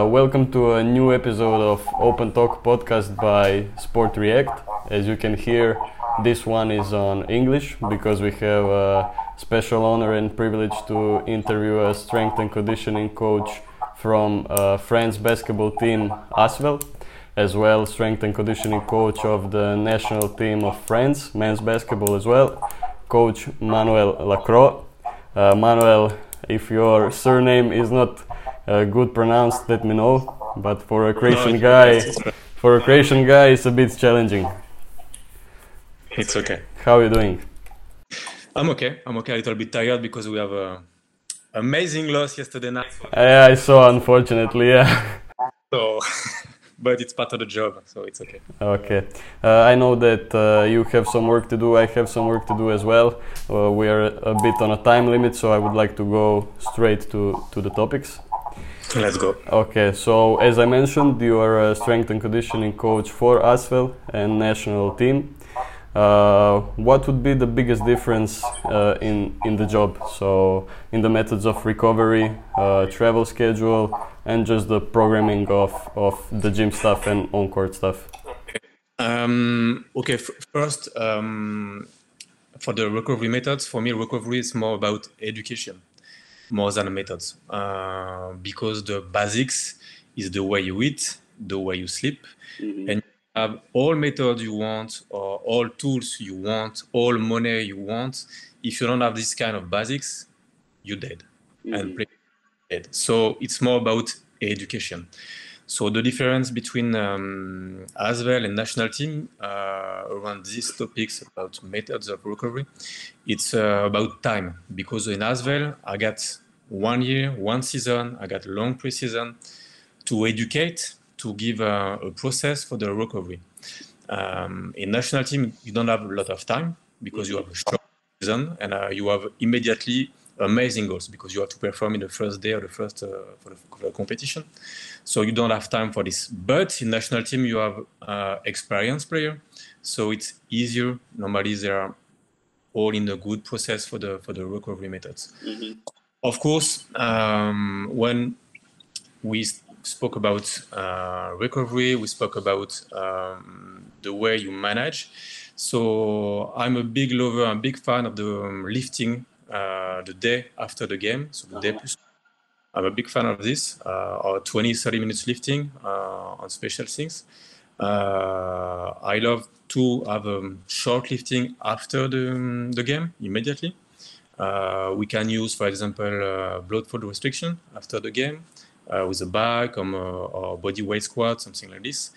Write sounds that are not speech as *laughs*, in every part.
Uh, welcome to a new episode of Open Talk podcast by Sport React. As you can hear, this one is on English because we have a special honor and privilege to interview a strength and conditioning coach from uh, France basketball team Asvel, as well strength and conditioning coach of the national team of France men's basketball as well, coach Manuel Lacroix. Uh, Manuel, if your surname is not uh, good pronounced, let me know. But for a Croatian no, guy, for a Croatian guy, it's a bit challenging. It's okay. How are you doing? I'm okay. I'm okay. A little bit tired because we have a amazing loss yesterday night. Yeah, I saw. Unfortunately, yeah. So, *laughs* but it's part of the job, so it's okay. Okay. Uh, I know that uh, you have some work to do. I have some work to do as well. Uh, we are a bit on a time limit, so I would like to go straight to to the topics. Let's go. Okay, so as I mentioned, you are a strength and conditioning coach for Asvel and national team. Uh, what would be the biggest difference uh, in in the job? So in the methods of recovery, uh, travel schedule, and just the programming of of the gym stuff and on court stuff. Okay. Um, okay. first, um, for the recovery methods, for me, recovery is more about education more than methods uh, because the basics is the way you eat, the way you sleep, mm-hmm. and you have all methods you want or all tools you want, all money you want. If you don't have this kind of basics, you're dead mm-hmm. and play dead. So it's more about education. So the difference between um, Asvel and national team uh, around these topics about methods of recovery, it's uh, about time because in Asvel I got one year, one season, I got long preseason to educate, to give a, a process for the recovery. Um, in national team, you don't have a lot of time because you have a short season and uh, you have immediately amazing goals because you have to perform in the first day of the first uh, for, the, for, the, competition. So you don't have time for this. But in national team, you have uh, experienced player, so it's easier. Normally, they are all in the good process for the for the recovery methods. Mm-hmm. Of course, um, when we spoke about uh, recovery, we spoke about um, the way you manage. So I'm a big lover, I'm a big fan of the um, lifting uh, the day after the game. So the day plus. I'm a big fan of this, uh, or 20, 30 minutes lifting uh, on special things. Uh, I love to have um, short lifting after the, um, the game immediately. Uh, we can use, for example, uh, blood flow restriction after the game uh, with a bag um, or body weight squat, something like this.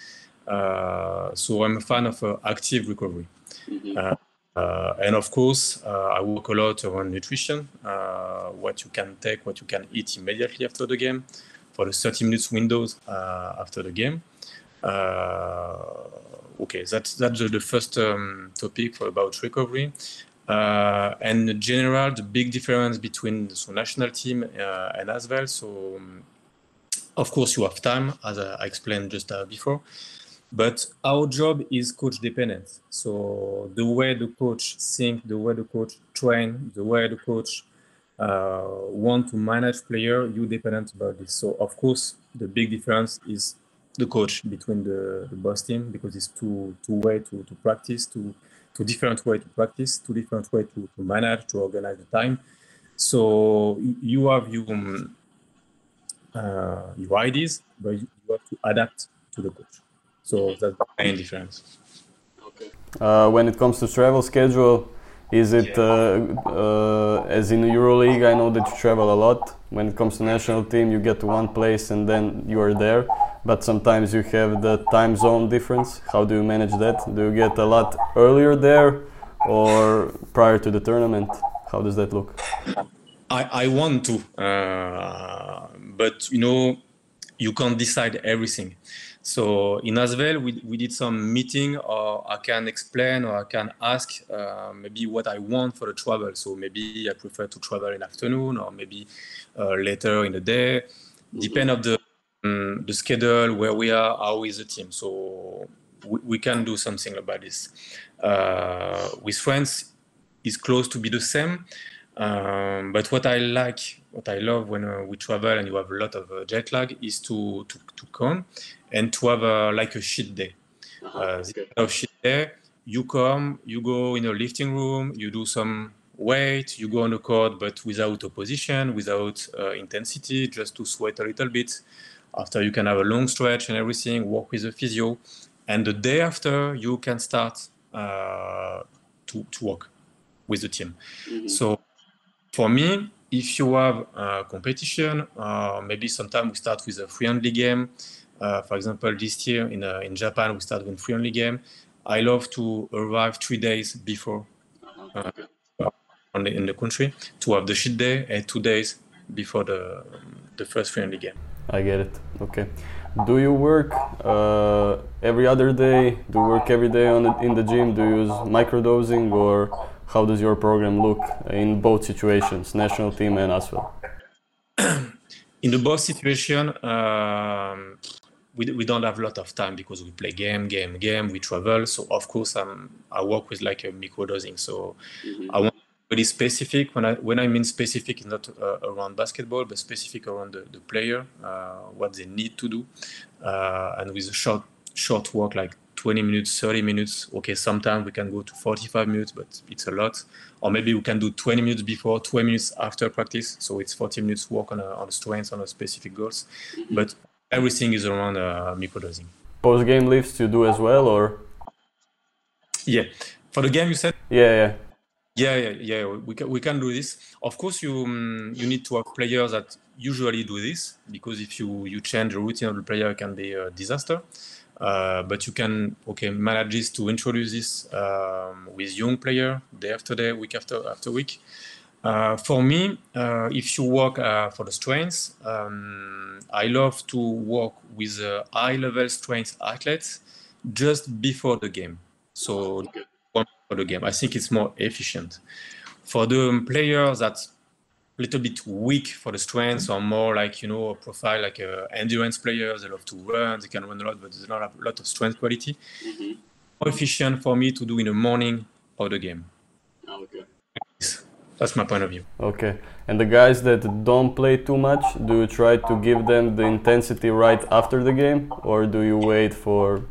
so I'm a fan of active recovery. Mm-hmm. Uh, and of course, uh, I work a lot around nutrition, uh, what you can take, what you can eat immediately after the game, for the 30 minutes windows after the game. okay, that's that's the first um, topic for about recovery. Uh, and in general, the big difference between the so national team uh, and Asvel. So, um, of course, you have time, as I explained just uh, before, but our job is coach dependent. So, the way the coach think, the way the coach train, the way the coach uh, want to manage player, you dependent about this. So, of course, the big difference is the coach between the, the boss team because it's two two way to, to practice to two different way to practice, two different way to, to manage, to organize the time. So you have your, um, uh, your ideas, but you have to adapt to the coach. So that's the main difference. Okay. Uh, when it comes to travel schedule, is it uh, uh, as in the EuroLeague? I know that you travel a lot. When it comes to national team, you get to one place and then you are there but sometimes you have the time zone difference. How do you manage that? Do you get a lot earlier there or prior to the tournament? How does that look? I, I want to, uh, but you know, you can't decide everything. So in Asvel, we, we did some meeting, or I can explain, or I can ask uh, maybe what I want for the travel. So maybe I prefer to travel in afternoon, or maybe uh, later in the day. Depend of the um, the schedule, where we are, how is the team. So we, we can do something about this. Uh, with France, it's close to be the same. Um, but what I like what I love when uh, we travel and you have a lot of uh, jet lag is to, to, to come and to have uh, like a sheet day. Uh-huh. Uh, of sheet day, you come, you go in a lifting room, you do some weight, you go on the court, but without opposition, without uh, intensity, just to sweat a little bit. After you can have a long stretch and everything, work with the physio, and the day after you can start uh, to to work with the team. Mm-hmm. So for me, if you have a competition, uh, maybe sometime we start with a free only game. Uh, for example, this year in uh, in Japan we start with free only game. I love to arrive three days before uh, on the, in the country to have the sheet day and two days before the the first free only game. I get it. Okay. Do you work uh, every other day? Do you work every day on the, in the gym? Do you use microdosing or how does your program look in both situations, national team and Asvel? *clears throat* in the both situation, um, we, we don't have a lot of time because we play game, game, game. We travel, so of course I'm, I work with like a microdosing. So mm-hmm. I want really specific. When I when I mean specific, it's not uh, around basketball, but specific around the, the player, uh, what they need to do, uh, and with a short short work like 20 minutes, 30 minutes. Okay, sometimes we can go to 45 minutes, but it's a lot. Or maybe we can do 20 minutes before, 20 minutes after practice. So it's 40 minutes work on a, on a strengths, on a specific goals. But everything is around uh, microdosing. Post game lifts you do as well, or? Yeah, for the game you said. Yeah, yeah. Yeah, yeah, yeah. We can we can do this. Of course, you um, you need to have players that usually do this because if you you change the routine of the player, it can be a disaster. Uh, but you can okay manage this to introduce this um, with young player day after day, week after after week. Uh, for me, uh, if you work uh, for the strengths, um, I love to work with high level strength athletes just before the game. So for the game, I think it's more efficient. For the players that little bit weak for the strengths or more like you know a profile like uh, endurance players they love to run they can run a lot but there's not a lot of strength quality. Mm-hmm. more efficient for me to do in the morning of the game. Okay. That's my point of view. Okay. And the guys that don't play too much do you try to give them the intensity right after the game or do you wait for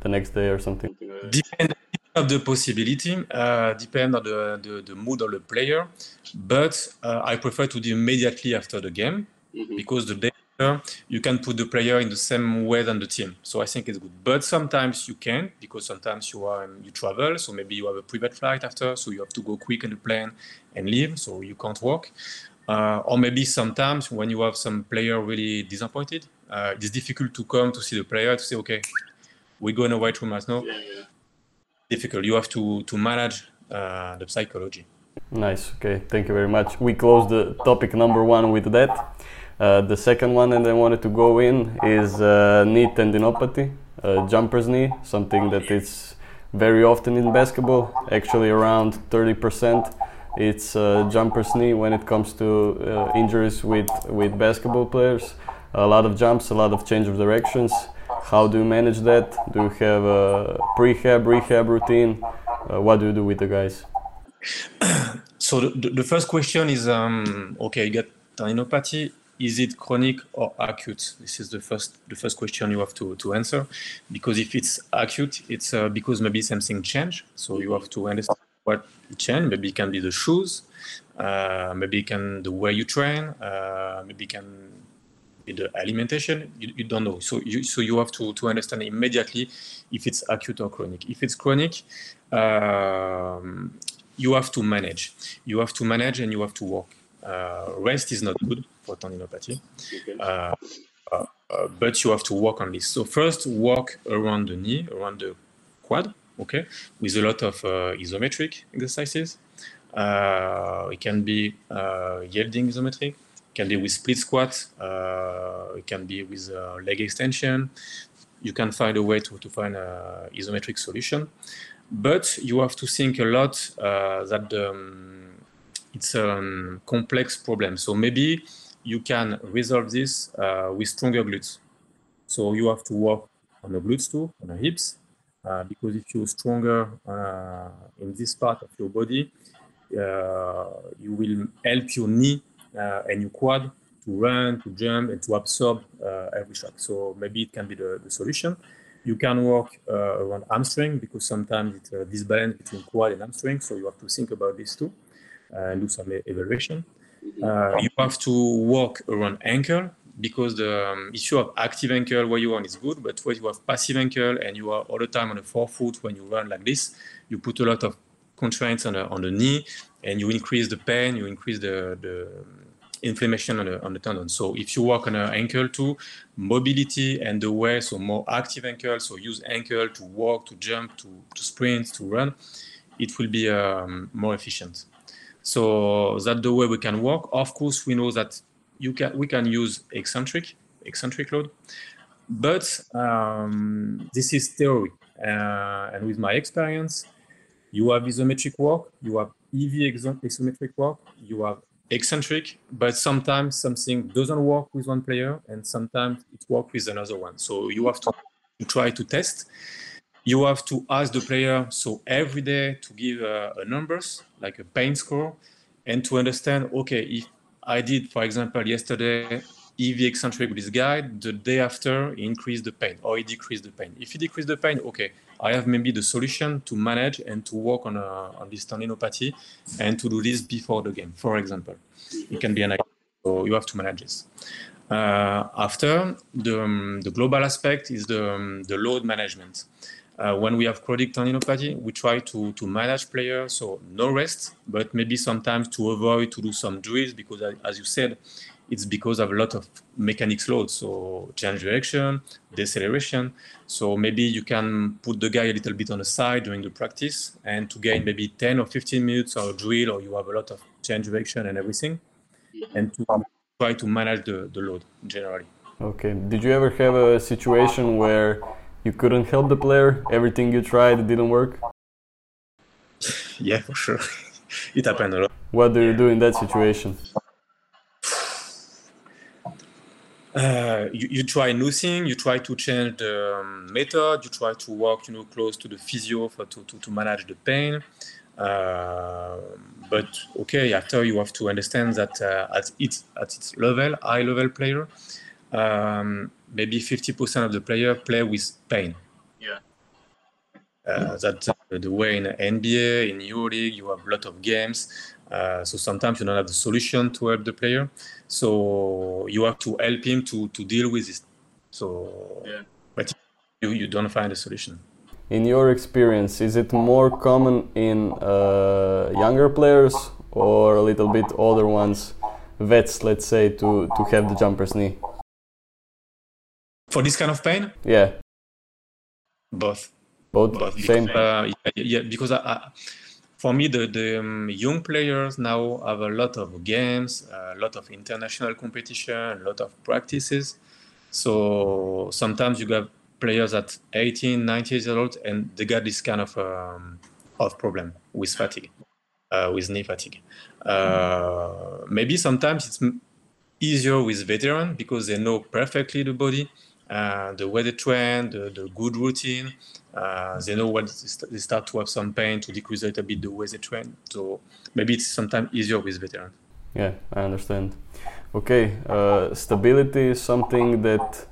the next day or something? Depend of the possibility uh, depend on the, the, the, mood of the player, but uh, I prefer to do immediately after the game mm-hmm. because the day you can put the player in the same way than the team. So I think it's good. But sometimes you can because sometimes you are you travel, so maybe you have a private flight after, so you have to go quick in the plane and leave, so you can't walk. Uh, or maybe sometimes when you have some player really disappointed, uh, it's difficult to come to see the player to say, okay, we go in a white room as now. Yeah, yeah difficult. You have to to manage uh, the psychology. Nice. Okay. Thank you very much. We close the topic number one with that. Uh, the second one, and I wanted to go in is uh, knee tendinopathy, uh, jumper's knee, something that is very often in basketball. Actually, around 30%. It's uh, jumper's knee when it comes to uh, injuries with with basketball players. A lot of jumps, a lot of change of directions how do you manage that? Do you have a prehab, rehab routine? Uh, what do you do with the guys? *coughs* so the, the first question is, um, okay, you get tendinopathy. Is it chronic or acute? This is the first the first question you have to, to answer, because if it's acute, it's uh, because maybe something changed. So you have to understand what changed. Maybe it can be the shoes, uh, maybe it can the way you train, uh, maybe it can the alimentation, you, you, don't know. So you, so you have to, to understand immediately if it's acute or chronic. If it's chronic, um, you have to manage. You have to manage and you have to work. Uh, rest is not good for tendinopathy, uh, uh, uh but you have to work on this. So first, walk around the knee, around the quad, okay, with a lot of uh, isometric exercises. Uh, it can be yielding isometric, can be with split squat, uh, it can be with uh, leg extension. You can find a way to, to find an isometric solution. But you have to think a lot uh, that um, it's a complex problem. So maybe you can resolve this uh, with stronger glutes. So you have to work on the glutes too, on the hips, uh, because if you're stronger uh, in this part of your body, you will help your knee uh, and your quad to run, to jump, and to absorb uh, every shot. So maybe it can be the, the solution. You can work uh, around hamstring because sometimes it's a disbalance between quad and hamstring. So you have to think about this too and do some evaluation. Uh, you have to work around ankle because the um, you have active ankle where you are is good, but when you have passive ankle and you are all the time on the forefoot when you run like this, you put a lot of constraints on the on the knee and you increase the pain, you increase the the inflammation on the, on the tendon. So if you work on an ankle too, mobility and the way, so more active ankle, so use ankle to walk, to jump, to, to sprint, to run, it will be um, more efficient. So that's the way we can work. Of course, we know that you can we can use eccentric eccentric load, but um, this is theory. Uh, and with my experience, you have isometric work, you have EV isometric work, you have eccentric, but sometimes something doesn't work with one player and sometimes it works with another one. So you have to try to test you have to ask the player so every day to give uh, a numbers like a pain score and to understand okay if i did for example yesterday ev eccentric with this guy the day after he increased the pain or he decreased the pain. If he decreased the pain okay i have maybe the solution to manage and to work on, a, uh, on this tendinopathy and to do this before the game. For example it can be an idea so you have to manage this. Uh, after the, um, the global aspect is the, um, the load management. Uh, when we have chronic tendinopathy, we try to, to manage players, so no rest, but maybe sometimes to avoid to do some drills because, as you said, it's because of a lot of mechanics load, so change direction, deceleration. So maybe you can put the guy a little bit on the side during the practice and to gain maybe 10 or 15 minutes or drill, or you have a lot of change direction and everything, and to try to manage the, the load generally. Okay. Did you ever have a situation where you couldn't help the player everything you tried didn't work *laughs* yeah for sure *laughs* it happened a lot what do you do in that situation uh, you, you try new thing you try to change the um, method you try to work you know close to the physio for, to, to, to manage the pain uh, but okay after you have to understand that uh, at its at its level high level player um, maybe 50% of the player play with pain. Yeah. Uh, that's the way in NBA, in EuroLeague, you have a lot of games. Uh, so sometimes you don't have the solution to help the player. So you have to help him to, to deal with it. So, yeah. but you, you don't find a solution. In your experience, is it more common in uh, younger players or a little bit older ones, vets, let's say, to, to have the jumper's knee? For this kind of pain? Yeah. Both. Both. Both. Same. Because, uh, yeah, yeah, because I, I, for me, the, the um, young players now have a lot of games, a lot of international competition, a lot of practices. So sometimes you got players at 18, 19 years old, and they got this kind of um, of problem with fatigue, uh, with knee fatigue. Uh, maybe sometimes it's easier with veteran because they know perfectly the body uh, the weather trend, the, the good routine. Uh, they know when they start to have some pain to decrease a little bit the weather trend. So maybe it's sometimes easier with veterans. Yeah, I understand. Okay, uh, stability is something that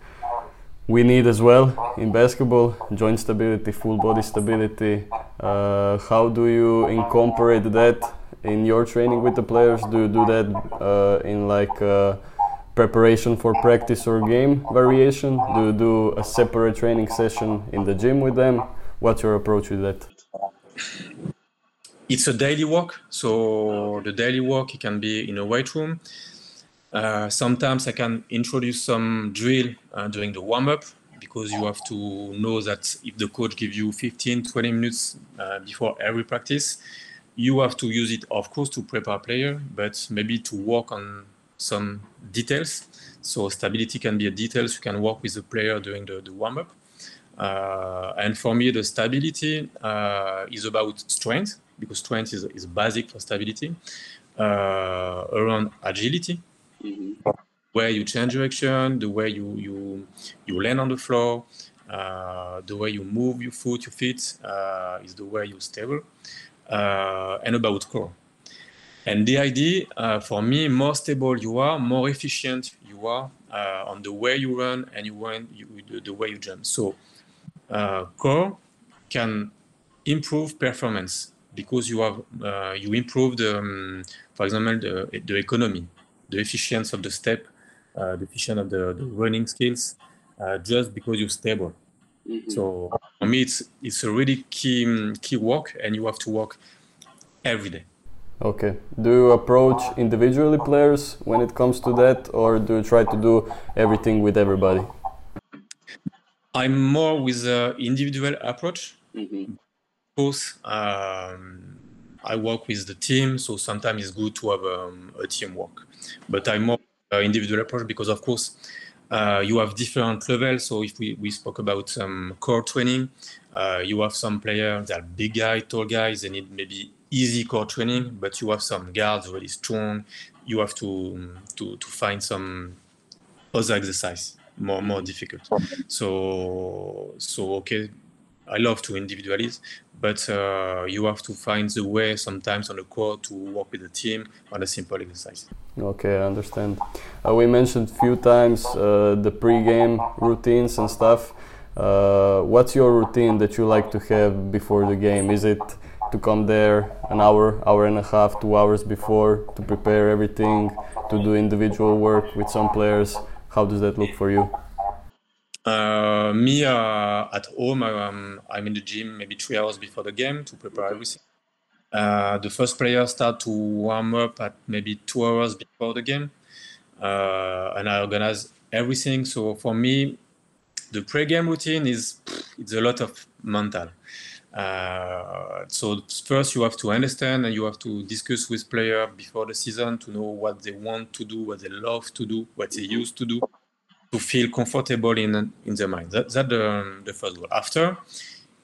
we need as well in basketball joint stability, full body stability. Uh, how do you incorporate that in your training with the players? Do you do that uh, in like preparation for practice or game variation? Do you do a separate training session in the gym with them? What's your approach with that? It's a daily walk. So the daily walk it can be in a weight room. Uh, sometimes I can introduce some drill uh, during the warm up because you have to know that if the coach gives you 15, 20 minutes uh, before every practice, you have to use it, of course, to prepare player, but maybe to work on some details. So stability can be a details. You can work with the player during the, the warm up. Uh, and for me, the stability uh, is about strength because strength is, is basic for stability. Uh, around agility, mm-hmm. where you change direction, the way you you you land on the floor, uh, the way you move your foot, your feet uh, is the way you're stable, uh, and about core And the idea uh, for me, more stable you are, more efficient you are uh, on the way you run and you run you, the, way you jump. So uh, core can improve performance because you have uh, you improve the, um, for example, the, the economy, the efficiency of the step, uh, the efficiency of the, the running skills, uh, just because you're stable. Mm-hmm. So for me, it's it's a really key key work, and you have to work every day. Okay. Do you approach individually players when it comes to that, or do you try to do everything with everybody? I'm more with an individual approach. Mm-hmm. Both, um, I work with the team, so sometimes it's good to have um, a teamwork. But I'm more uh, individual approach because, of course, uh, you have different levels. So if we, we spoke about um, core training, uh, you have some players that are big guys, tall guys, they need maybe easy core training, but you have some guards really strong. You have to to, to find some other exercise more more difficult. So so okay, I love to individualize, but uh, you have to find the way sometimes on the court to work with the team on a simple exercise. Okay, I understand. Uh, we mentioned a few times uh, the pre-game routines and stuff. Uh, what's your routine that you like to have before the game? Is it to come there an hour, hour and a half, two hours before to prepare everything, to do individual work with some players. How does that look for you? Uh, me uh, at home, um, I'm in the gym maybe three hours before the game to prepare everything. Uh, the first players start to warm up at maybe two hours before the game, uh, and I organize everything. So for me, the pre-game routine is it's a lot of mental. Uh, so first you have to understand and you have to discuss with player before the season to know what they want to do, what they love to do, what they used to do, to feel comfortable in in their mind. That, that's the, the first goal. After,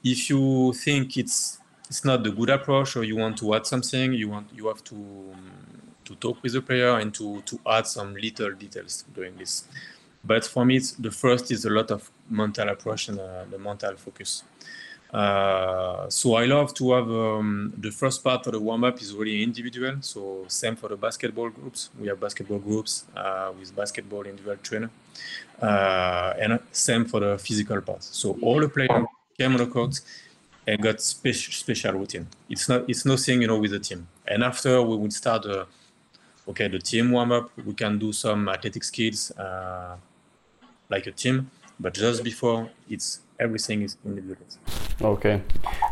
if you think it's it's not the good approach or you want to add something, you want you have to to talk with the player and to to add some little details during this. But for me, the first is a lot of mental approach and uh, the mental focus. Uh, so I love to have um, the first part of the warm up is really individual. So same for the basketball groups. We have basketball groups uh, with basketball individual trainer, uh, and same for the physical part. So all the players came on the court and got special special routine. It's not it's nothing you know with the team. And after we would start the okay the team warm up. We can do some athletic skills uh, like a team, but just before it's everything is individual. Okay.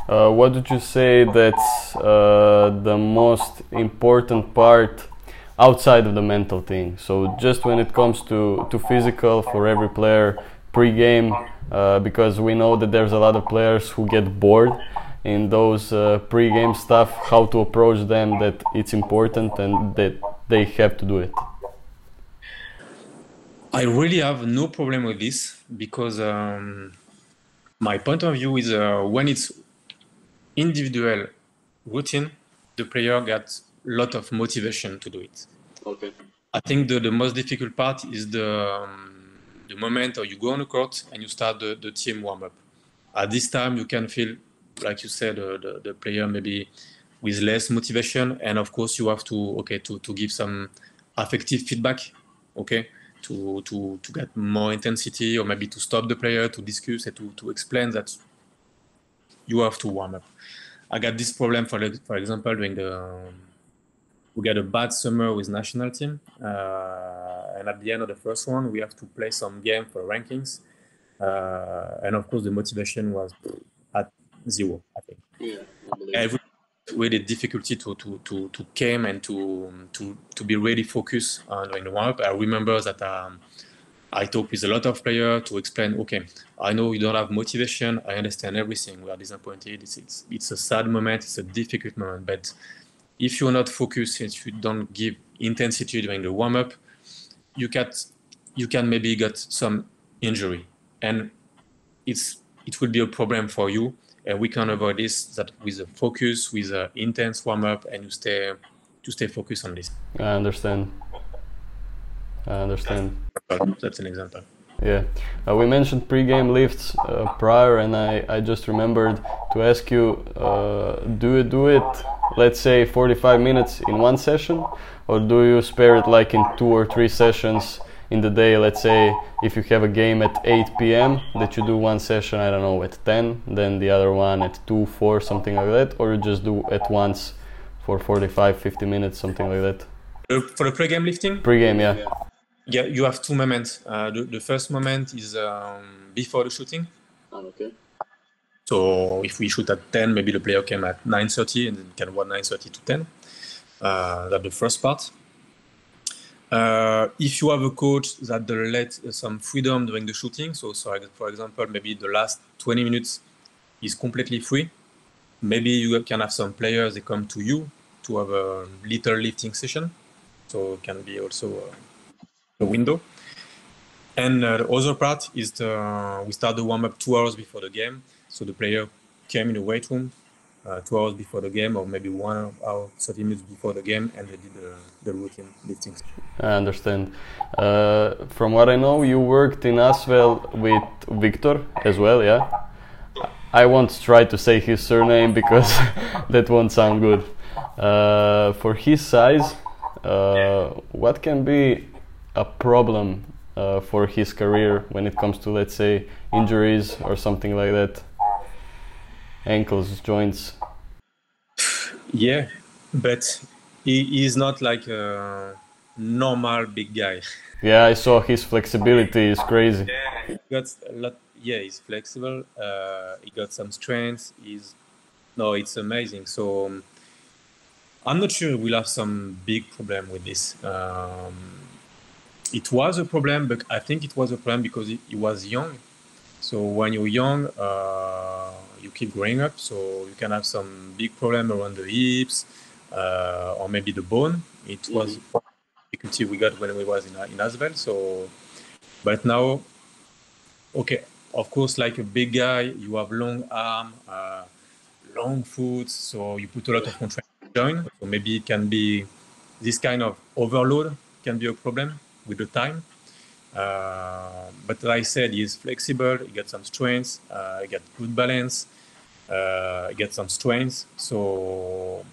Uh, what would you say that's uh, the most important part outside of the mental thing? So just when it comes to, to physical for every player pre-game, uh, because we know that there's a lot of players who get bored in those uh, pre-game stuff, how to approach them that it's important and that they have to do it. I really have no problem with this because um, my point of view is uh, when it's individual routine, the player gets a lot of motivation to do it. Okay. I think the, the most difficult part is the um, the moment or you go on the court and you start the, the team warm up. At this time, you can feel, like you said, uh, the, the player maybe with less motivation, and of course you have to okay to, to give some affective feedback. Okay, to, to, to get more intensity or maybe to stop the player to discuss and to, to explain that you have to warm up. I got this problem for for example during the um, we got a bad summer with national team uh, and at the end of the first one we have to play some game for rankings uh, and of course the motivation was at zero I think. Yeah, Every really difficulty to to to to came and to to to be really focused on in the warm up. I remember that um, I talked with a lot of players to explain. Okay, I know you don't have motivation. I understand everything. We are disappointed. It's it's, it's a sad moment. It's a difficult moment. But if you're not focused, if you don't give intensity during the warm up, you can you can maybe get some injury, and it's it will be a problem for you and we can avoid this that with a focus, with an intense warm up, and you stay to stay focused on this. I understand. I understand. That's an example. Yeah, uh, we mentioned pre-game lifts uh, prior, and I, I just remembered to ask you: uh, Do you do it, let's say, 45 minutes in one session, or do you spare it like in two or three sessions in the day? Let's say if you have a game at 8 p.m., that you do one session, I don't know, at 10, then the other one at 2, 4, something like that, or you just do at once for 45, 50 minutes, something like that. Uh, for the pre-game lifting? Pre-game, yeah. Yeah, you have two moments. Uh, the, the, first moment is um, before the shooting. Oh, okay. So if we shoot at 10, maybe the player came at 9.30 and then can run 9.30 to 10. Uh, that's the first part. Uh, if you have a coach that let some freedom during the shooting, so, so for example, maybe the last 20 minutes is completely free, maybe you can have some players they come to you to have a little lifting session. So it can be also a, the window. And uh, the other part is the, uh, we start the warm up two hours before the game. So the player came in the weight room uh, two hours before the game, or maybe one hour, 30 minutes before the game, and they did the, the routine lifting. I understand. Uh, from what I know, you worked in Asvel with Victor as well, yeah? I won't try to say his surname because *laughs* that won't sound good. Uh, for his size, uh, what can be a problem uh, for his career when it comes to, let's say, injuries or something like that? Ankles, joints. Yeah, but he is not like a normal big guy. Yeah, I saw his flexibility is crazy. Yeah, he got a lot. Yeah, he's flexible. Uh, he got some strength. He's no, it's amazing. So um, I'm not sure we'll have some big problem with this. Um, it was a problem, but I think it was a problem because he, he was young. So when you're young, uh, you keep growing up, so you can have some big problem around the hips uh, or maybe the bone. It mm-hmm. was difficulty we got when we was in in Asvel. So, but now, okay, of course, like a big guy, you have long arm, uh, long foot, so you put a lot of contraction joint. So maybe it can be this kind of overload can be a problem with the time. Uh, but like I said, he's flexible. He got some strengths. Uh, he got good balance. Uh, he got some strengths. So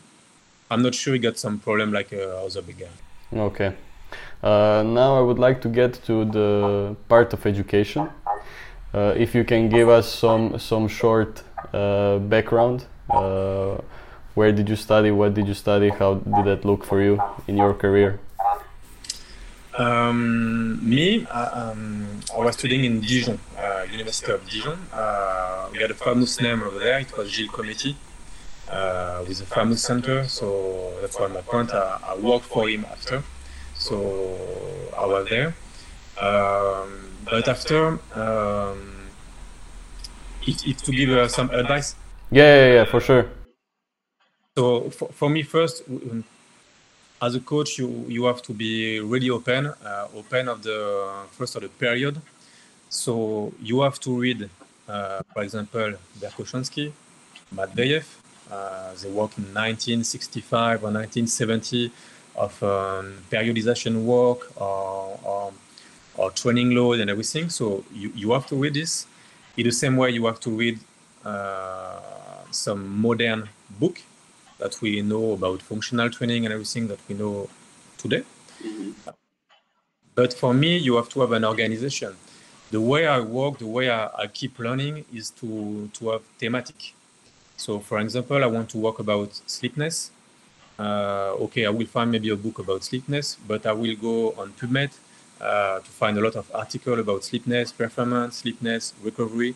I'm not sure he got some problem like uh, other big guy. Okay. Uh, now I would like to get to the part of education. Uh, if you can give us some some short background where did you study? What did you study? How did that look for you in your career? Um, me, uh, um, I was studying in Dijon, uh, University of Dijon. Uh, we had a famous name over there. It was Gilles Cometti, uh, with a famous center. So that's why my point. I, I, worked for him after. So I was there. Um, but after, um, if, if to give uh, some advice. Yeah, yeah, yeah, for sure. So for, for me, first, as a coach, you you have to be really open, uh, open of the first of the period. So you have to read, uh, for example, Verkhoshansky, Matveyev. Uh, they work in 1965 or 1970 of um, periodization work or, or, or, training load and everything. So you, you have to read this. In the same way, you have to read uh, some modern book that we know about functional training and everything that we know today. Mm-hmm. But for me, you have to have an organization. The way I work, the way I, I keep learning is to, to have thematic. So, for example, I want to work about sleepness. Uh, okay, I will find maybe a book about sleepness, but I will go on PubMed uh, to find a lot of article about sleepness, performance, sleepness, recovery,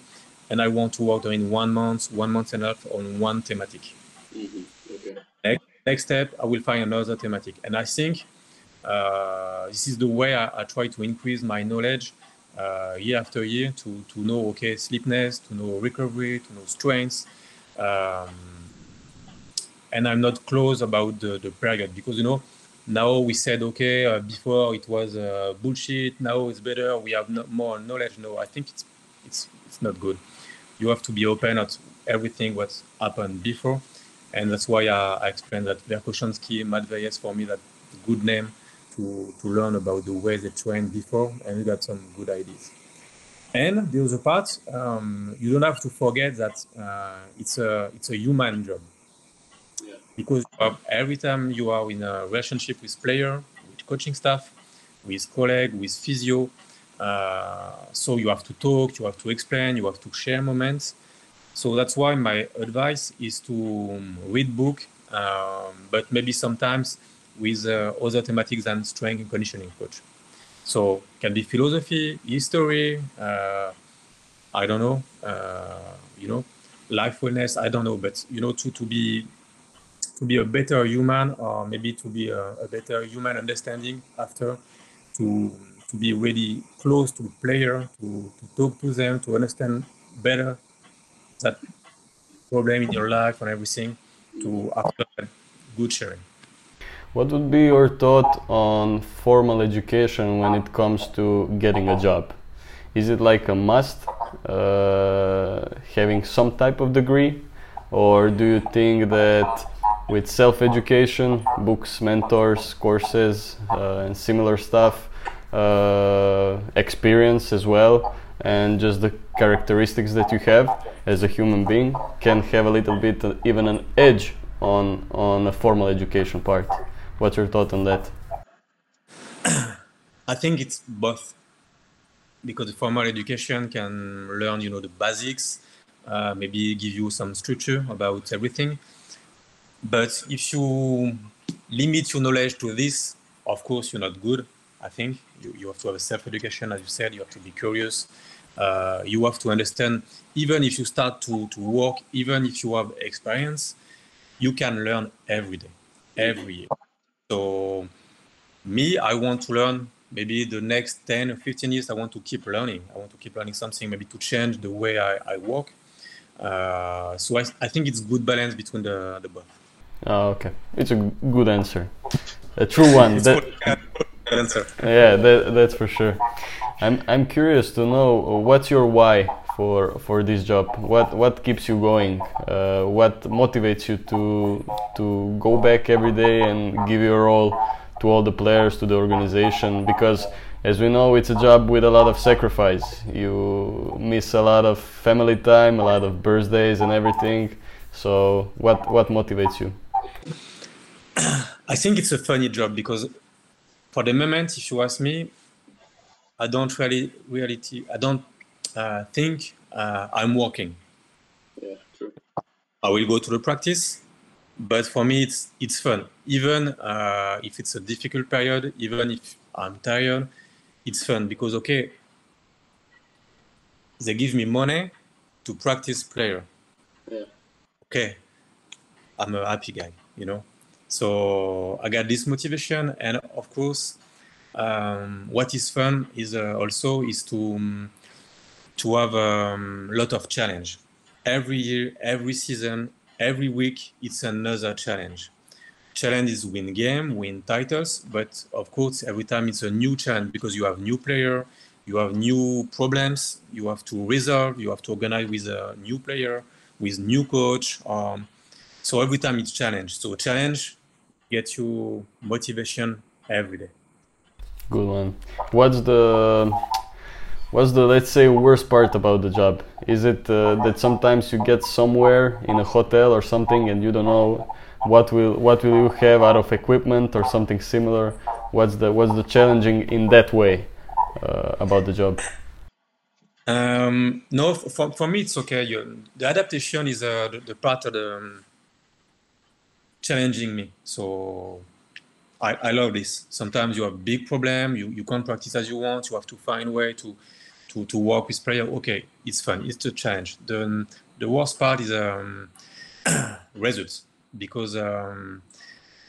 and I want to work during one month, one month and a half on one thematic. Mm-hmm. Next, step, I will find another thematic. And I think uh, this is the way I, I, try to increase my knowledge uh, year after year to, to know, okay, sleepness, to know recovery, to know strengths. Um, and I'm not close about the, the period because, you know, now we said, okay, uh, before it was uh, bullshit, now it's better, we have no, more knowledge. No, I think it's, it's, it's not good. You have to be open at everything what's happened before and that's why I, I explained that Verkhoshansky, Matveyev, for me, that good name to, to learn about the way they trained before, and we got some good ideas. And the other part, um, you don't have to forget that uh, it's a it's a human job. Yeah. Because every time you are in a relationship with player, with coaching staff, with colleague, with physio, uh, so you have to talk, you have to explain, you have to share moments. So that's why my advice is to um, read book, um, but maybe sometimes with uh, other thematics than strength and conditioning coach. So can be philosophy, history, uh, I don't know, uh, you know, life wellness, I don't know, but you know, to, to be to be a better human or maybe to be a, a better human understanding after to to be really close to the player, to, to talk to them, to understand better that problem in your life and everything to after good sharing. What would be your thought on formal education when it comes to getting a job? Is it like a must uh, having some type of degree, or do you think that with self education, books, mentors, courses, uh, and similar stuff, uh, experience as well, and just the characteristics that you have as a human being can have a little bit uh, even an edge on on a formal education part? What's your thought on that? *clears throat* I think it's both because the formal education can learn, you know, the basics, uh, maybe give you some structure about everything. But if you limit your knowledge to this, of course, you're not good. I think you, you have to have a self-education, as you said. You have to be curious. Uh, you have to understand. Even if you start to to work, even if you have experience, you can learn every day, every year. So me, I want to learn maybe the next 10 or 15 years, I want to keep learning. I want to keep learning something, maybe to change the way I, I work. Uh, so I, I think it's good balance between the, the both. Oh, okay. It's a good answer. A true one. *laughs* that, good answer. Yeah, that, that's for sure. I'm, I'm curious to know what's your why for for this job? What what keeps you going? Uh, what motivates you to to go back every day and give your all to all the players, to the organization? Because as we know, it's a job with a lot of sacrifice. You miss a lot of family time, a lot of birthdays, and everything. So, what what motivates you? *clears throat* I think it's a funny job because, for the moment, if you ask me, I don't really reality. I don't uh, think uh, I'm working. Yeah, true. I will go to the practice, but for me it's it's fun. Even uh, if it's a difficult period, even if I'm tired, it's fun because okay, they give me money to practice player. Yeah. Okay, I'm a happy guy, you know. So I got this motivation, and of course, um, what is fun is uh, also is to um, to have a um, lot of challenge. Every year, every season, every week, it's another challenge. Challenge is win game, win titles, but of course, every time it's a new challenge because you have new player, you have new problems, you have to resolve, you have to organize with a new player, with new coach. Um, so every time it's challenge. So challenge gets you motivation every day. Good one. What's the What's the let's say worst part about the job? Is it uh, that sometimes you get somewhere in a hotel or something and you don't know what will what will you have out of equipment or something similar? What's the what's the challenging in that way uh, about the job? Um, no, for, for me it's okay. You, the adaptation is uh, the, the, part of the um, challenging me. So I, I love this. Sometimes you have big problem. You, you can't practice as you want. You have to find way to to, to work with player. Okay, it's fun. It's a challenge. The the worst part is um, *coughs* results because um,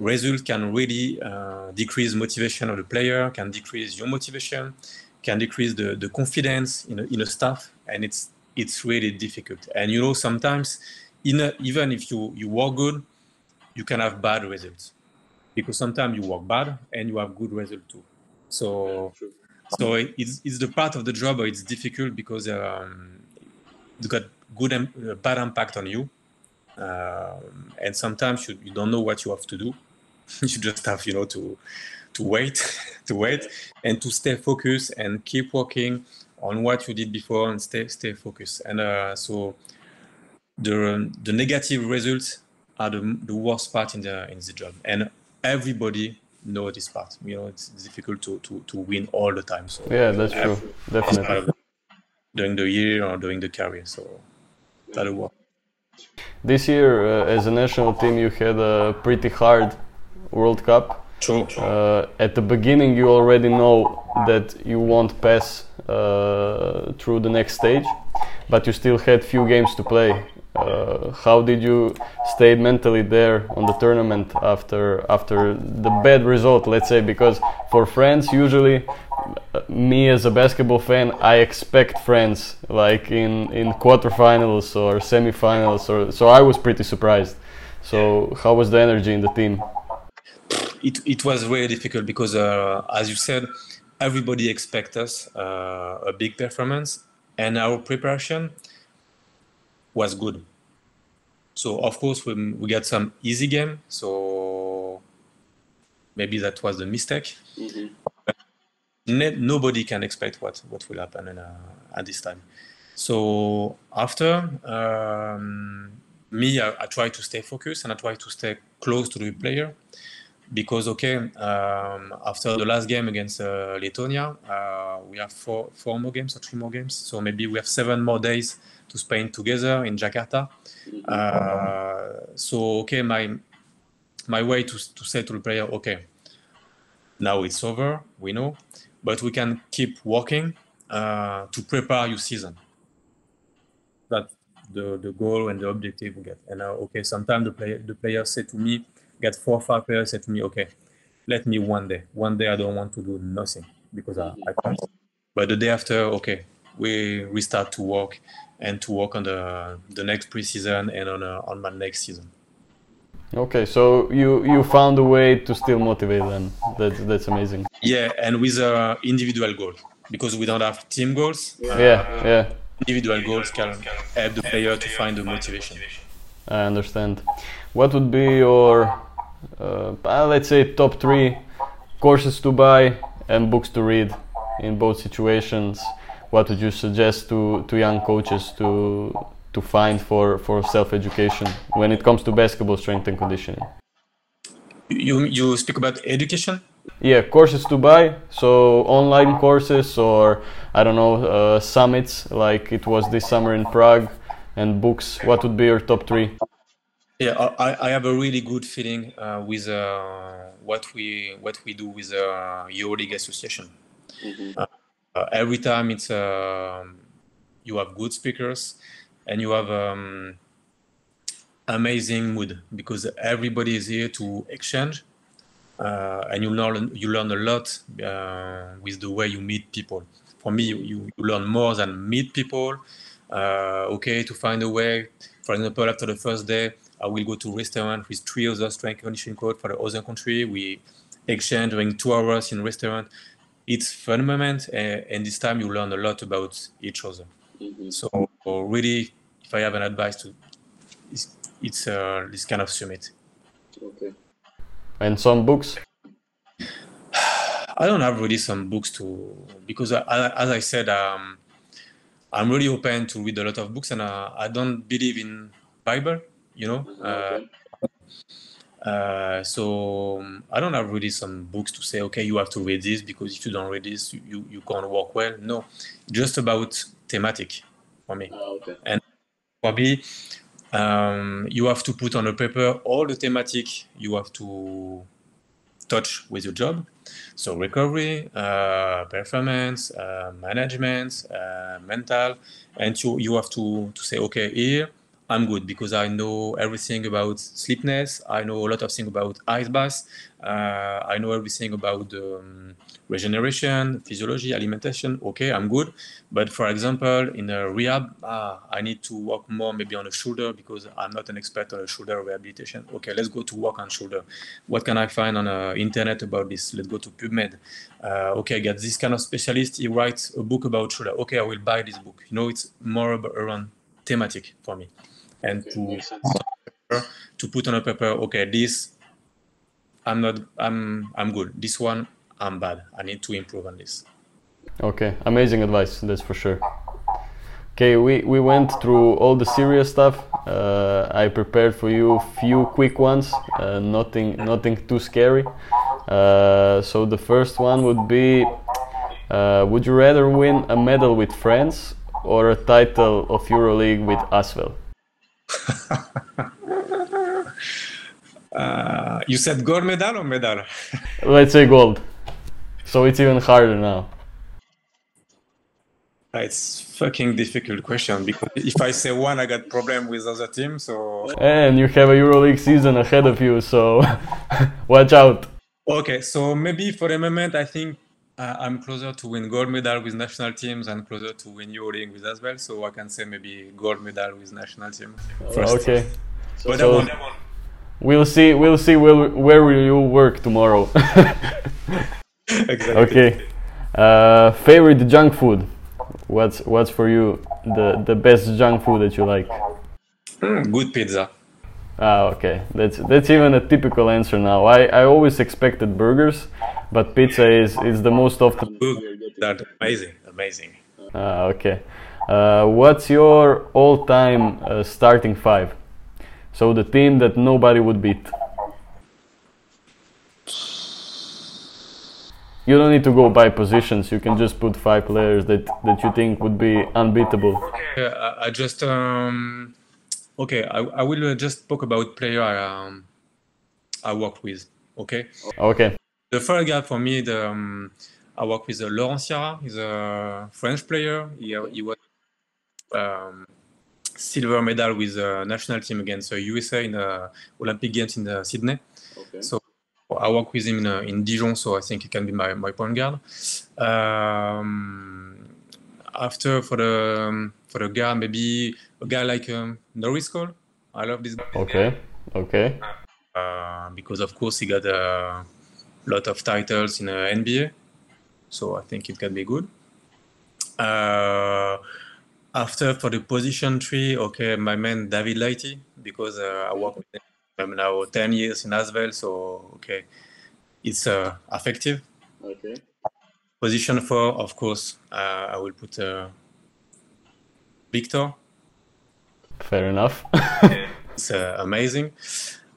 results can really uh, decrease motivation of the player, can decrease your motivation, can decrease the, the confidence in a, in a staff, and it's it's really difficult. And you know sometimes, a, even if you you work good, you can have bad results because sometimes you work bad and you have good result too. So so it's, it's the part of the job where it's difficult because um, it's got good and uh, bad impact on you um, and sometimes you, you don't know what you have to do *laughs* you just have you know to to wait *laughs* to wait and to stay focused and keep working on what you did before and stay stay focused. And uh, so the the negative results are the, the worst part in the in the job, and everybody know this part. You know, it's difficult to to, to win all the time. So Yeah, that's true. Definitely. during the year or during the career. So that'll work. This year, uh, as a national team, you had a pretty hard World Cup. True. Uh, at the beginning, you already know that you won't pass uh, through the next stage, but you still had few games to play. Uh, how did you stay mentally there on the tournament after after the bad result? Let's say because for France, usually uh, me as a basketball fan, I expect France like in in quarterfinals or semifinals, or so I was pretty surprised. So how was the energy in the team? it, it was very difficult because, uh, as you said, everybody expects us uh, a big performance, and our preparation was good. So of course we we got some easy game. So maybe that was the mistake. Mhm. Ne- nobody can expect what what will happen in, uh, at this time. So after um, me, I, I try to stay focused and I try to stay close to the player because okay, um, after the last game against uh, Lithuania, uh, we have four four more games or three more games. So maybe we have seven more days to spend together in Jakarta. Uh, so okay, my my way to to say to the player, okay, now it's over, we know, but we can keep working uh, to prepare your season. That's the, the goal and the objective we get. And uh, okay, sometimes the player the players say to me, get four five players say to me, okay, let me one day. One day I don't want to do nothing because I, I can't. But the day after, okay, we restart to work and to work on the the next preseason and on uh, on my next season. Okay, so you you found a way to still motivate them. That's that's amazing. Yeah, and with uh, individual goal because we don't have team goals. uh, Yeah, yeah, individual goals can help the player to find the motivation. I understand. What would be your uh, uh, let's say top three courses to buy and books to read in both situations? What would you suggest to, to young coaches to to find for, for self education when it comes to basketball strength and conditioning? You you speak about education. Yeah, courses to buy. So online courses or I don't know uh, summits like it was this summer in Prague, and books. What would be your top three? Yeah, I, I have a really good feeling uh, with uh, what we what we do with uh, EuroLeague Association. Mhm. Uh, every time it's um, you have good speakers and you have um, amazing mood because everybody is here to exchange uh, and you learn you learn a lot uh, with the way you meet people. For me, you, you learn more than meet people. Uh, okay, to find a way. For example, after the first day, I will go to restaurant with three other strength conditioning coach for the other country. We exchange during two hours in restaurant. It's fun moment, uh, and this time you learn a lot about each other. Mhm. So really, if I have an advice to, it's, it's uh, this kind of summit. Okay. And some books. *sighs* I don't have really some books to because I, I, as I said, um, I'm really open to read a lot of books, and uh, I don't believe in Bible. You know, uh, Okay. uh, so um, I don't have really some books to say, okay, you have to read this because if you don't read this, you, you, can't work well. No, just about thematic for me. Ah, okay. For me, um, you have to put on a paper all the thematic you have to touch with your job. So recovery, uh, performance, uh, management, uh, mental, and you you have to to say, okay, here I'm good because I know everything about sleepness. I know a lot of things about ice baths. Uh, I know everything about um, regeneration, physiology, alimentation. Okay, I'm good. But for example, in a rehab, ah, I need to work more maybe on the shoulder because I'm not an expert on a shoulder rehabilitation. Okay, let's go to work on shoulder. What can I find on the internet about this? Let's go to PubMed. Uh, okay, I got this kind of specialist. He writes a book about shoulder. Okay, I will buy this book. You know, it's more around thematic for me, and to to put on a paper. Okay, this I'm not. I'm I'm good. This one I'm bad. I need to improve on this. Okay, amazing advice, that's for sure. Okay, we, we went through all the serious stuff. Uh, I prepared for you a few quick ones, uh, nothing nothing too scary. Uh, so the first one would be: uh, Would you rather win a medal with France or a title of EuroLeague with Asvel? *laughs* Uh, you said gold medal or medal? *laughs* Let's say gold. So it's even harder now. It's fucking difficult question because if I say one, I got problem with other team. So And you have a EuroLeague season ahead of you, so *laughs* watch out. okay, so maybe for the moment, I think uh, I'm closer to win gold medal with national teams and closer to win EuroLeague with Asvel. So I can say maybe gold medal with national team first. Okay. But So- that one, that one. We'll see. We'll see where where will you work tomorrow. *laughs* exactly. okay. Uh, favorite junk food. What's what's for you the the best junk food that you like? Mm, good pizza. Ah, okay. That's that's even a typical answer now. I, I always expected burgers, but pizza is is the most often. That amazing, amazing. Ah, okay. Uh, what's your all-time uh, starting five? So the team that nobody would beat. You don't need to go by positions. You can just put five players that, that you think would be unbeatable. Yeah, I, I just um, okay. I, I will uh, just talk about player I um, I work with. Okay, Okay. the first guy for me, the um, I work with uh, Laurent Sciarra. He's a French player. He, uh, he was um, silver medal with the national team against the USA in the Olympic Games in uh, Sydney. Okay. So I work with him in, uh, in Dijon, so I think he can be my, my point guard. Um, after for the um, for the guy, maybe a guy like um, Norris Cole. I love this guy Okay. Okay. uh, because of course he got a lot of titles in the NBA, so I think it can be good. Uh, after for the position three, okay, my man David Lighty because uh, I work with him I'm now ten years in Asvel, so okay, it's uh, effective. Okay. Position four, of course, uh, I will put uh, Victor. Fair enough. *laughs* It's uh, amazing.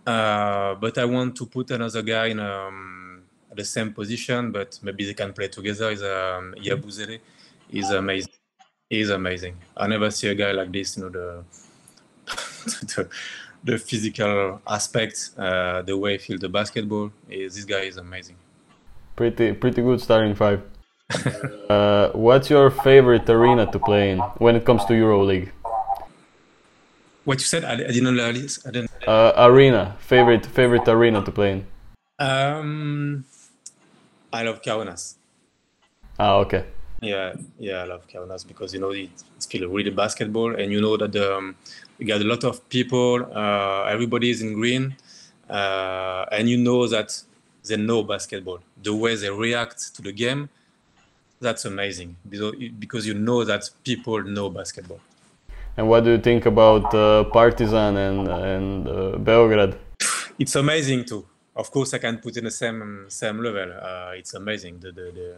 Uh, but I want to put another guy in um, the same position, but maybe they can play together. Is um, Yabusele. He's amazing. He's amazing. I never see a guy like this. You know the *laughs* the, the physical aspect, uh, the way he feels the basketball. Is this guy is amazing. pretty pretty good starting five. *laughs* Uh, what's your favorite arena to play in when it comes to EuroLeague? What you said, I, I didn't realize. I didn't. Uh, arena favorite favorite arena to play in. Um, I love Kaunas. Ah, okay. Yeah, yeah, I love Kaunas because you know it, it's still really basketball, and you know that um, you got a lot of people. Uh, everybody is in green, uh, and you know that they know basketball. The way they react to the game, that's amazing because because you know that people know basketball. And what do you think about uh, Partizan and and uh, Belgrade? It's amazing too. Of course, I can put in the same same level. Uh, it's amazing. The the the,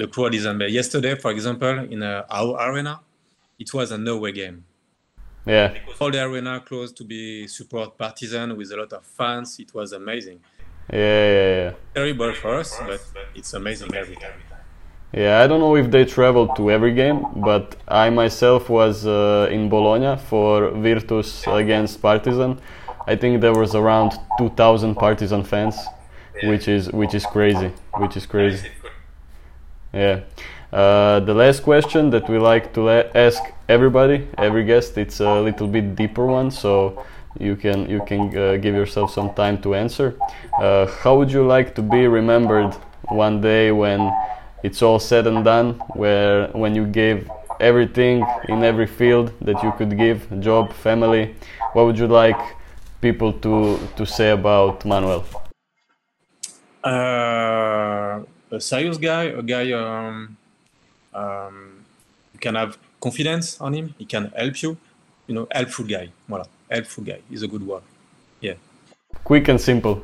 the crowd is amazing. Yesterday, for example, in uh, our arena, it was a no-way game. Yeah, all the arena closed to be support Partizan with a lot of fans. It was amazing. yeah, yeah, yeah. Terrible for us, but it's amazing every time. Yeah, I don't know if they traveled to every game, but I myself was uh, in Bologna for Virtus against Partizan. I think there was around 2,000 Partizan fans, which is which is crazy, which is crazy. Yeah. Uh, the last question that we like to la- ask everybody, every guest, it's a little bit deeper one, so you can you can uh, give yourself some time to answer. Uh, how would you like to be remembered one day when it's all said and done, where when you gave everything in every field that you could give, job, family, what would you like people to to say about Manuel? Uh, a serious guy, a guy um, um, you can have confidence on him. He can help you. You know, helpful guy. Voilà, helpful guy is a good word. Yeah. Quick and simple.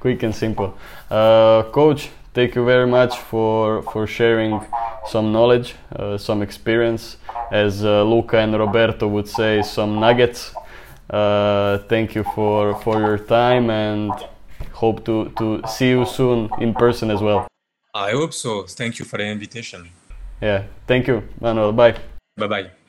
Quick and simple. Uh, coach, thank you very much for for sharing some knowledge, uh, some experience. As uh, Luka and Roberto would say, some nuggets. Uh, thank you for for your time and hope to to see you soon in person as well. I hope so. Thank you for the invitation. Yeah, thank you, Manuel. Bye. Bye bye.